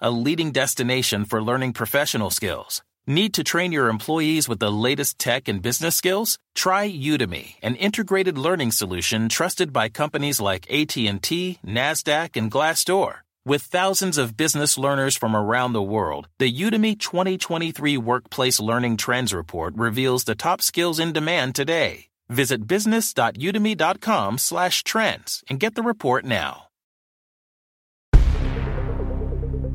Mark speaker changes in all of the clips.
Speaker 1: a leading destination for learning professional skills. Need to train your employees with the latest tech and business skills? Try Udemy, an integrated learning solution trusted by companies like AT&T, Nasdaq, and Glassdoor. With thousands of business learners from around the world, the Udemy 2023 Workplace Learning Trends Report reveals the top skills in demand today. Visit business.udemy.com/trends and get the report now.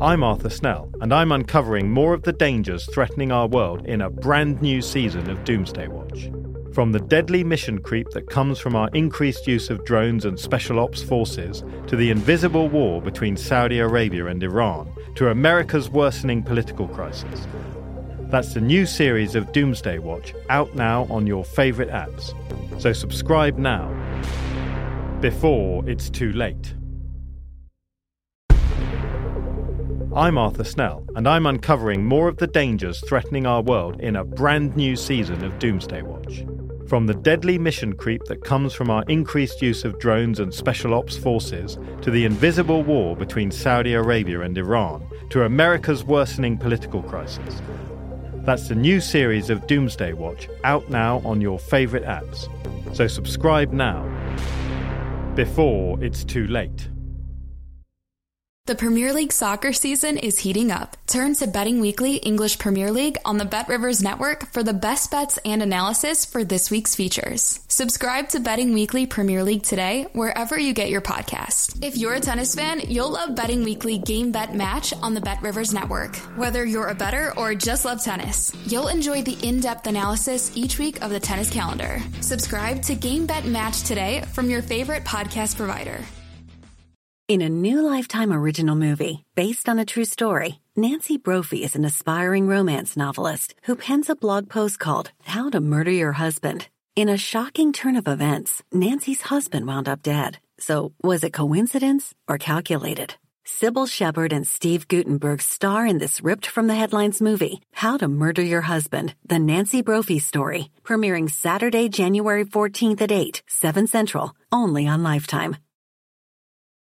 Speaker 2: I'm Arthur Snell, and I'm uncovering more of the dangers threatening our world in a brand new season of Doomsday Watch. From the deadly mission creep that comes from our increased use of drones and special ops forces, to the invisible war between Saudi Arabia and Iran, to America's worsening political crisis. That's the new series of Doomsday Watch out now on your favourite apps. So subscribe now, before it's too late. I'm Arthur Snell, and I'm uncovering more of the dangers threatening our world in a brand new season of Doomsday Watch. From the deadly mission creep that comes from our increased use of drones and special ops forces, to the invisible war between Saudi Arabia and Iran, to America's worsening political crisis. That's the new series of Doomsday Watch out now on your favourite apps. So subscribe now, before it's too late.
Speaker 3: The Premier League soccer season is heating up. Turn to Betting Weekly English Premier League on the Bet Rivers Network for the best bets and analysis for this week's features. Subscribe to Betting Weekly Premier League today, wherever you get your podcast. If you're a tennis fan, you'll love Betting Weekly Game Bet Match on the Bet Rivers Network. Whether you're a better or just love tennis, you'll enjoy the in depth analysis each week of the tennis calendar. Subscribe to Game Bet Match today from your favorite podcast provider.
Speaker 4: In a new Lifetime original movie based on a true story, Nancy Brophy is an aspiring romance novelist who pens a blog post called How to Murder Your Husband. In a shocking turn of events, Nancy's husband wound up dead. So, was it coincidence or calculated? Cybill Shepherd and Steve Guttenberg star in this ripped from the headlines movie, How to Murder Your Husband, the Nancy Brophy story, premiering Saturday, January 14th at 8, 7 Central, only on Lifetime.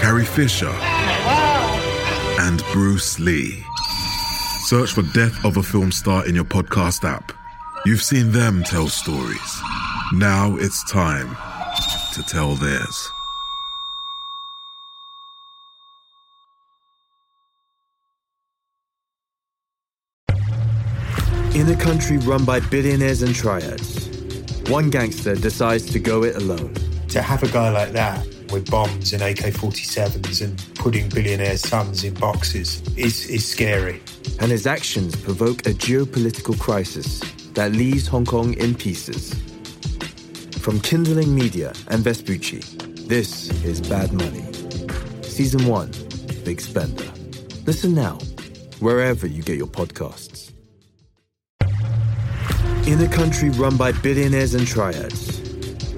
Speaker 5: Carrie Fisher, and Bruce Lee. Search for Death of a Film Star in your podcast app. You've seen them tell stories. Now it's time to tell theirs.
Speaker 6: In a country run by billionaires and triads, one gangster decides to go it alone.
Speaker 7: To have a guy like that with bombs and AK 47s and putting billionaires' sons in boxes is, is scary.
Speaker 6: And his actions provoke a geopolitical crisis that leaves Hong Kong in pieces. From Kindling Media and Vespucci, this is Bad Money. Season 1 Big Spender. Listen now, wherever you get your podcasts. In a country run by billionaires and triads,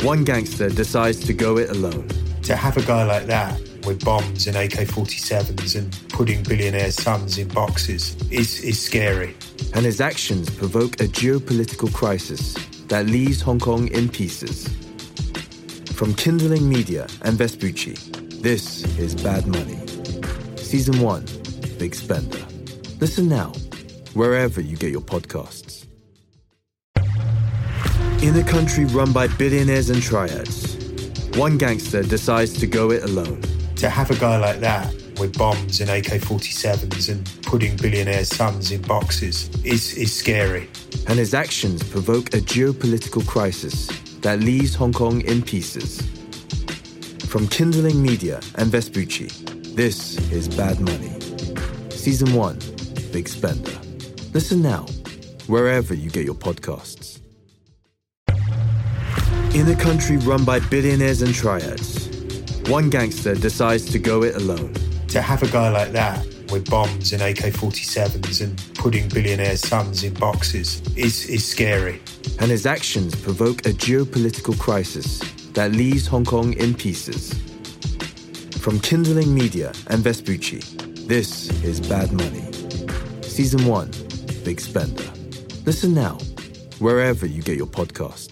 Speaker 6: one gangster decides to go it alone.
Speaker 7: To have a guy like that with bombs and AK 47s and putting billionaires' sons in boxes is, is scary.
Speaker 6: and his actions provoke a geopolitical crisis that leaves Hong Kong in pieces. From Kindling Media and Vespucci, this is Bad Money. Season 1 Big Spender. Listen now, wherever you get your podcasts. In a country run by billionaires and triads, one gangster decides to go it alone.
Speaker 7: To have a guy like that with bombs and AK 47s and putting billionaire sons in boxes is, is scary.
Speaker 6: And his actions provoke a geopolitical crisis that leaves Hong Kong in pieces. From Kindling Media and Vespucci, this is Bad Money. Season 1 Big Spender. Listen now, wherever you get your podcasts. In a country run by billionaires and triads, one gangster decides to go it alone.
Speaker 7: To have a guy like that with bombs and AK 47s and putting billionaires' sons in boxes is, is scary.
Speaker 6: And his actions provoke a geopolitical crisis that leaves Hong Kong in pieces. From Kindling Media and Vespucci, this is Bad Money. Season 1 Big Spender. Listen now, wherever you get your podcasts.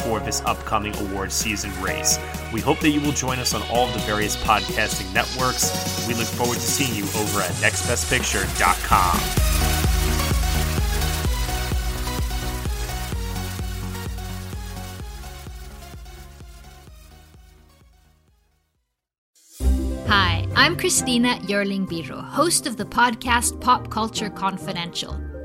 Speaker 8: for this upcoming award season race. We hope that you will join us on all of the various podcasting networks. We look forward to seeing you over at nextbestpicture.com.
Speaker 9: Hi, I'm Christina Yerling Biro, host of the podcast Pop Culture Confidential.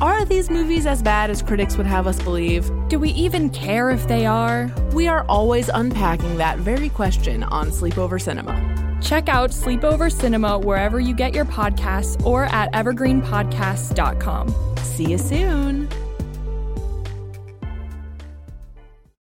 Speaker 10: Are these movies as bad as critics would have us believe?
Speaker 11: Do we even care if they are?
Speaker 10: We are always unpacking that very question on Sleepover Cinema.
Speaker 11: Check out Sleepover Cinema wherever you get your podcasts or at evergreenpodcasts.com.
Speaker 10: See you soon.